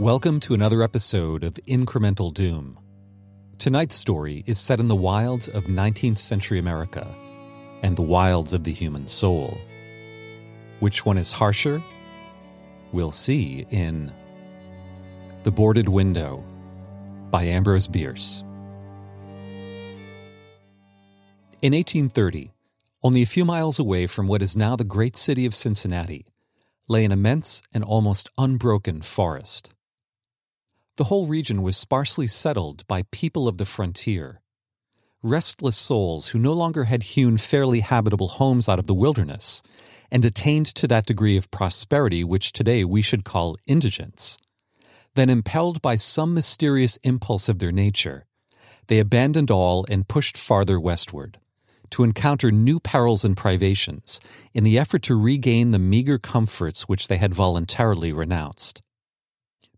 Welcome to another episode of Incremental Doom. Tonight's story is set in the wilds of 19th century America and the wilds of the human soul. Which one is harsher? We'll see in The Boarded Window by Ambrose Bierce. In 1830, only a few miles away from what is now the great city of Cincinnati, lay an immense and almost unbroken forest. The whole region was sparsely settled by people of the frontier, restless souls who no longer had hewn fairly habitable homes out of the wilderness and attained to that degree of prosperity which today we should call indigence. Then, impelled by some mysterious impulse of their nature, they abandoned all and pushed farther westward to encounter new perils and privations in the effort to regain the meager comforts which they had voluntarily renounced.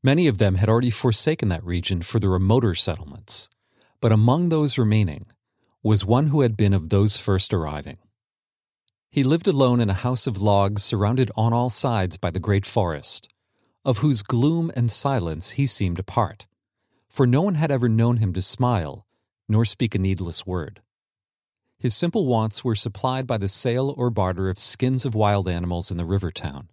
Many of them had already forsaken that region for the remoter settlements, but among those remaining was one who had been of those first arriving. He lived alone in a house of logs surrounded on all sides by the great forest, of whose gloom and silence he seemed a part, for no one had ever known him to smile nor speak a needless word. His simple wants were supplied by the sale or barter of skins of wild animals in the river town,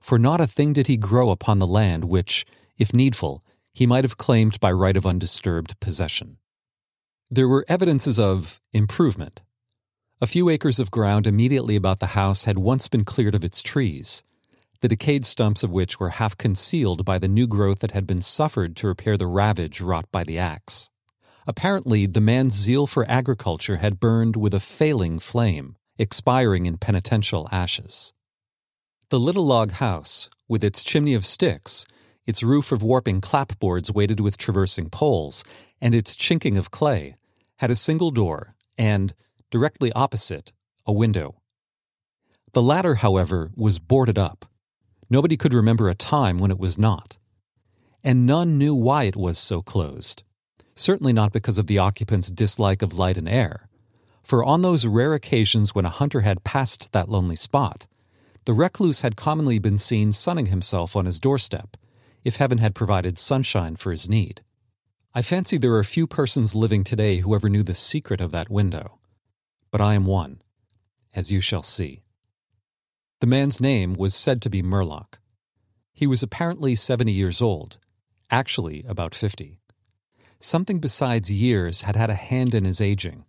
for not a thing did he grow upon the land which, if needful, he might have claimed by right of undisturbed possession. There were evidences of improvement. A few acres of ground immediately about the house had once been cleared of its trees, the decayed stumps of which were half concealed by the new growth that had been suffered to repair the ravage wrought by the axe. Apparently, the man's zeal for agriculture had burned with a failing flame, expiring in penitential ashes. The little log house, with its chimney of sticks, its roof of warping clapboards weighted with traversing poles, and its chinking of clay, had a single door and, directly opposite, a window. The latter, however, was boarded up. Nobody could remember a time when it was not. And none knew why it was so closed. Certainly not because of the occupant's dislike of light and air. For on those rare occasions when a hunter had passed that lonely spot, the recluse had commonly been seen sunning himself on his doorstep, if heaven had provided sunshine for his need. I fancy there are few persons living today who ever knew the secret of that window. But I am one, as you shall see. The man's name was said to be Murlock. He was apparently 70 years old, actually about 50. Something besides years had had a hand in his aging.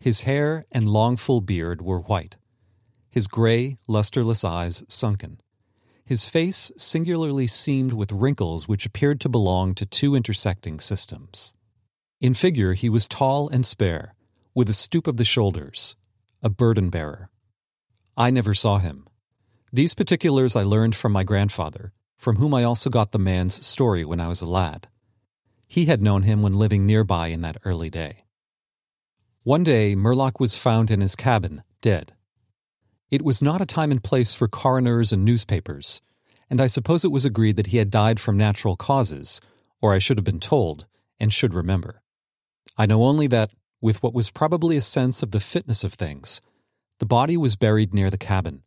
His hair and long full beard were white, his gray, lusterless eyes sunken. His face singularly seamed with wrinkles which appeared to belong to two intersecting systems. In figure, he was tall and spare, with a stoop of the shoulders, a burden bearer. I never saw him. These particulars I learned from my grandfather, from whom I also got the man's story when I was a lad. He had known him when living nearby in that early day. One day, Murlock was found in his cabin, dead. It was not a time and place for coroners and newspapers, and I suppose it was agreed that he had died from natural causes, or I should have been told, and should remember. I know only that, with what was probably a sense of the fitness of things, the body was buried near the cabin,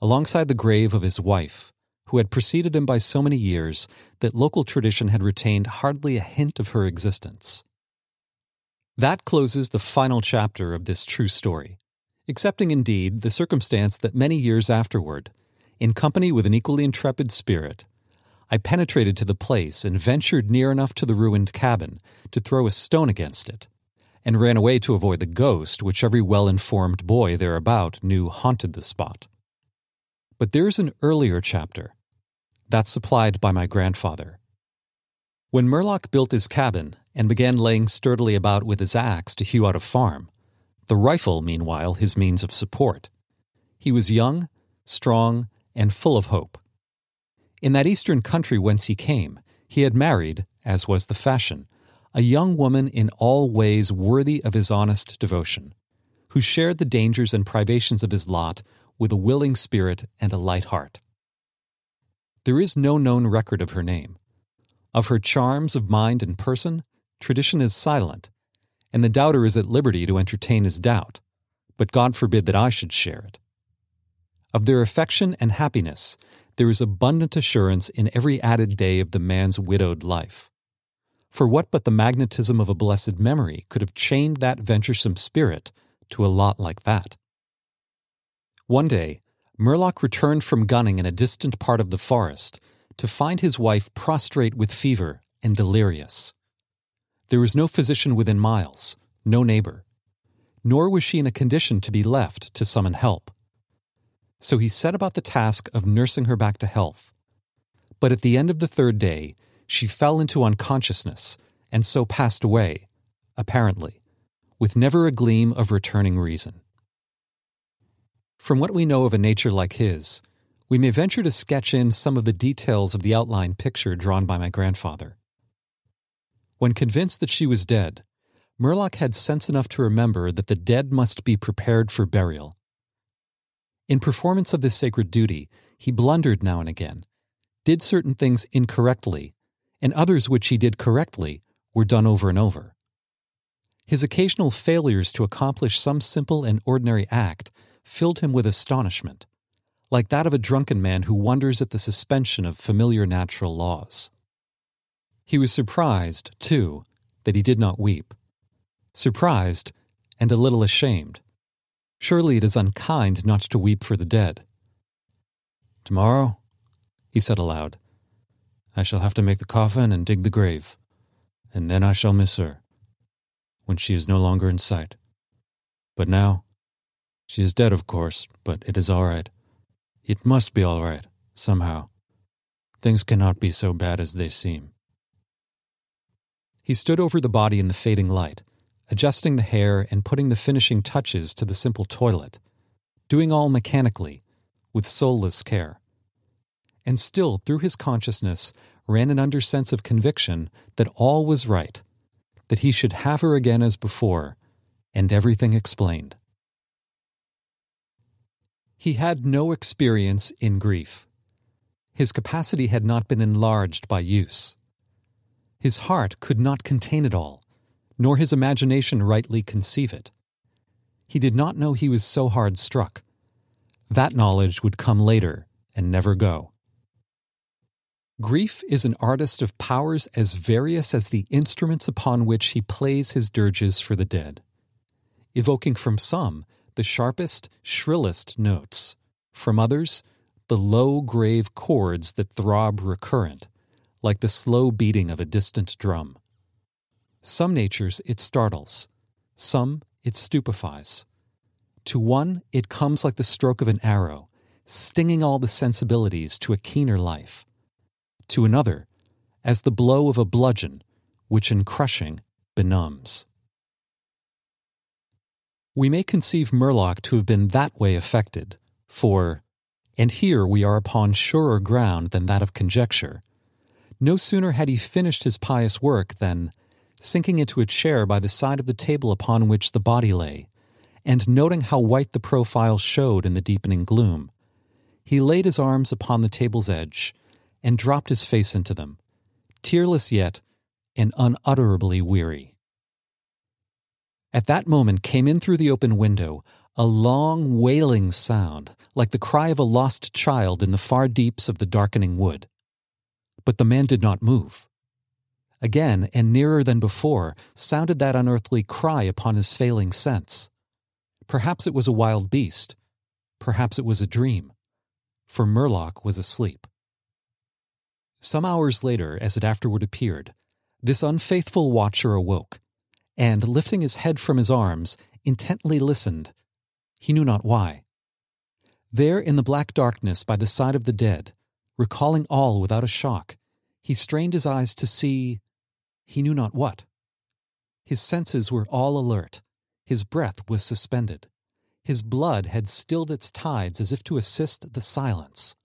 alongside the grave of his wife, who had preceded him by so many years that local tradition had retained hardly a hint of her existence. That closes the final chapter of this true story excepting indeed the circumstance that many years afterward, in company with an equally intrepid spirit, I penetrated to the place and ventured near enough to the ruined cabin to throw a stone against it, and ran away to avoid the ghost which every well informed boy thereabout knew haunted the spot. But there is an earlier chapter, that supplied by my grandfather. When Murlock built his cabin and began laying sturdily about with his axe to hew out a farm, the rifle, meanwhile, his means of support. He was young, strong, and full of hope. In that eastern country whence he came, he had married, as was the fashion, a young woman in all ways worthy of his honest devotion, who shared the dangers and privations of his lot with a willing spirit and a light heart. There is no known record of her name. Of her charms of mind and person, tradition is silent, and the doubter is at liberty to entertain his doubt, but God forbid that I should share it. Of their affection and happiness, there is abundant assurance in every added day of the man's widowed life. For what but the magnetism of a blessed memory could have chained that venturesome spirit to a lot like that? One day, Murlock returned from gunning in a distant part of the forest to find his wife prostrate with fever and delirious. There was no physician within miles, no neighbor, nor was she in a condition to be left to summon help. So he set about the task of nursing her back to health. But at the end of the third day, she fell into unconsciousness and so passed away, apparently, with never a gleam of returning reason. From what we know of a nature like his, we may venture to sketch in some of the details of the outline picture drawn by my grandfather. When convinced that she was dead, Murlock had sense enough to remember that the dead must be prepared for burial. In performance of this sacred duty, he blundered now and again, did certain things incorrectly, and others which he did correctly were done over and over. His occasional failures to accomplish some simple and ordinary act filled him with astonishment, like that of a drunken man who wonders at the suspension of familiar natural laws. He was surprised, too, that he did not weep surprised, and a little ashamed. Surely it is unkind not to weep for the dead. Tomorrow, he said aloud, I shall have to make the coffin and dig the grave, and then I shall miss her, when she is no longer in sight. But now, she is dead, of course, but it is all right. It must be all right, somehow. Things cannot be so bad as they seem. He stood over the body in the fading light, adjusting the hair and putting the finishing touches to the simple toilet, doing all mechanically, with soulless care. And still, through his consciousness, ran an undersense of conviction that all was right, that he should have her again as before, and everything explained. He had no experience in grief. His capacity had not been enlarged by use. His heart could not contain it all, nor his imagination rightly conceive it. He did not know he was so hard struck. That knowledge would come later and never go. Grief is an artist of powers as various as the instruments upon which he plays his dirges for the dead, evoking from some the sharpest, shrillest notes, from others the low, grave chords that throb recurrent, like the slow beating of a distant drum. Some natures it startles, some it stupefies. To one, it comes like the stroke of an arrow, stinging all the sensibilities to a keener life. To another, as the blow of a bludgeon, which in crushing benumbs. We may conceive Murlock to have been that way affected, for, and here we are upon surer ground than that of conjecture, no sooner had he finished his pious work than, sinking into a chair by the side of the table upon which the body lay, and noting how white the profile showed in the deepening gloom, he laid his arms upon the table's edge and dropped his face into them, tearless yet and unutterably weary. At that moment came in through the open window a long wailing sound, like the cry of a lost child in the far deeps of the darkening wood. But the man did not move. Again, and nearer than before, sounded that unearthly cry upon his failing sense. Perhaps it was a wild beast. Perhaps it was a dream. For Murlock was asleep. Some hours later, as it afterward appeared, this unfaithful watcher awoke, and lifting his head from his arms, intently listened. He knew not why. There in the black darkness by the side of the dead, recalling all without a shock, he strained his eyes to see he knew not what. His senses were all alert. His breath was suspended. His blood had stilled its tides as if to assist the silence.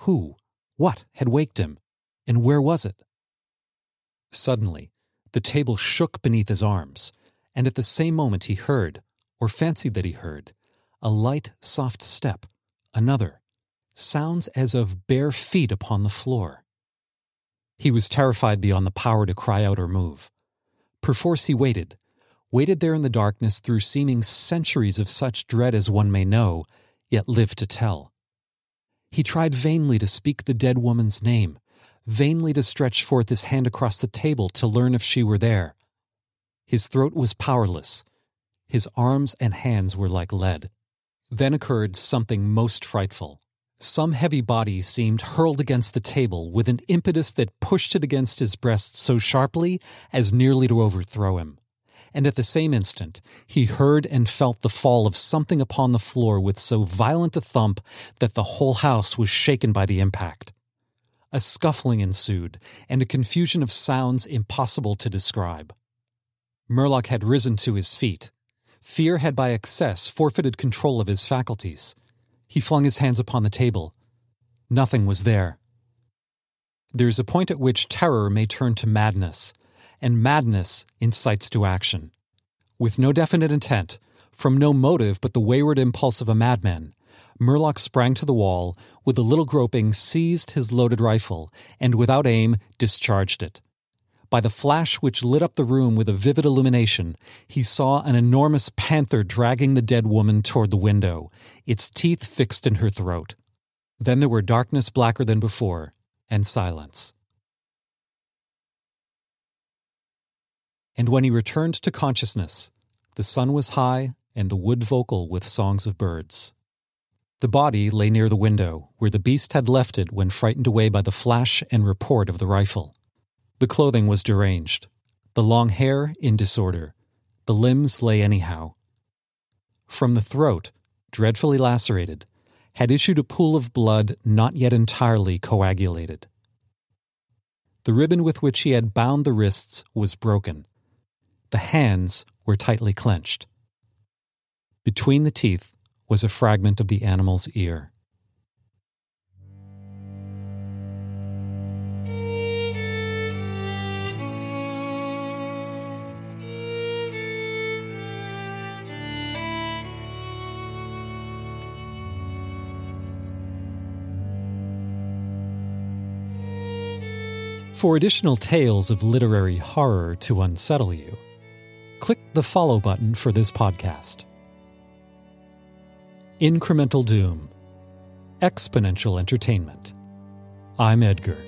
Who, what had waked him, and where was it? Suddenly, the table shook beneath his arms, and at the same moment he heard, or fancied that he heard, a light, soft step, another, sounds as of bare feet upon the floor. He was terrified beyond the power to cry out or move. Perforce he waited, waited there in the darkness through seeming centuries of such dread as one may know, yet live to tell. He tried vainly to speak the dead woman's name, vainly to stretch forth his hand across the table to learn if she were there. His throat was powerless. His arms and hands were like lead. Then occurred something most frightful. Some heavy body seemed hurled against the table with an impetus that pushed it against his breast so sharply as nearly to overthrow him. And at the same instant, he heard and felt the fall of something upon the floor with so violent a thump that the whole house was shaken by the impact. A scuffling ensued, and a confusion of sounds impossible to describe. Murlock had risen to his feet. Fear had by excess forfeited control of his faculties. He flung his hands upon the table. Nothing was there. There is a point at which terror may turn to madness, and madness incites to action. With no definite intent, from no motive but the wayward impulse of a madman, Murlock sprang to the wall, with a little groping seized his loaded rifle, and without aim discharged it. By the flash which lit up the room with a vivid illumination, he saw an enormous panther dragging the dead woman toward the window, its teeth fixed in her throat. Then there were darkness blacker than before, and silence. And when he returned to consciousness, the sun was high and the wood vocal with songs of birds. The body lay near the window, where the beast had left it when frightened away by the flash and report of the rifle. The clothing was deranged, the long hair in disorder, the limbs lay anyhow. From the throat, dreadfully lacerated, had issued a pool of blood not yet entirely coagulated. The ribbon with which he had bound the wrists was broken. The hands were tightly clenched. Between the teeth was a fragment of the animal's ear. For additional tales of literary horror to unsettle you, click the follow button for this podcast. Incremental Doom Exponential Entertainment. I'm Edgar.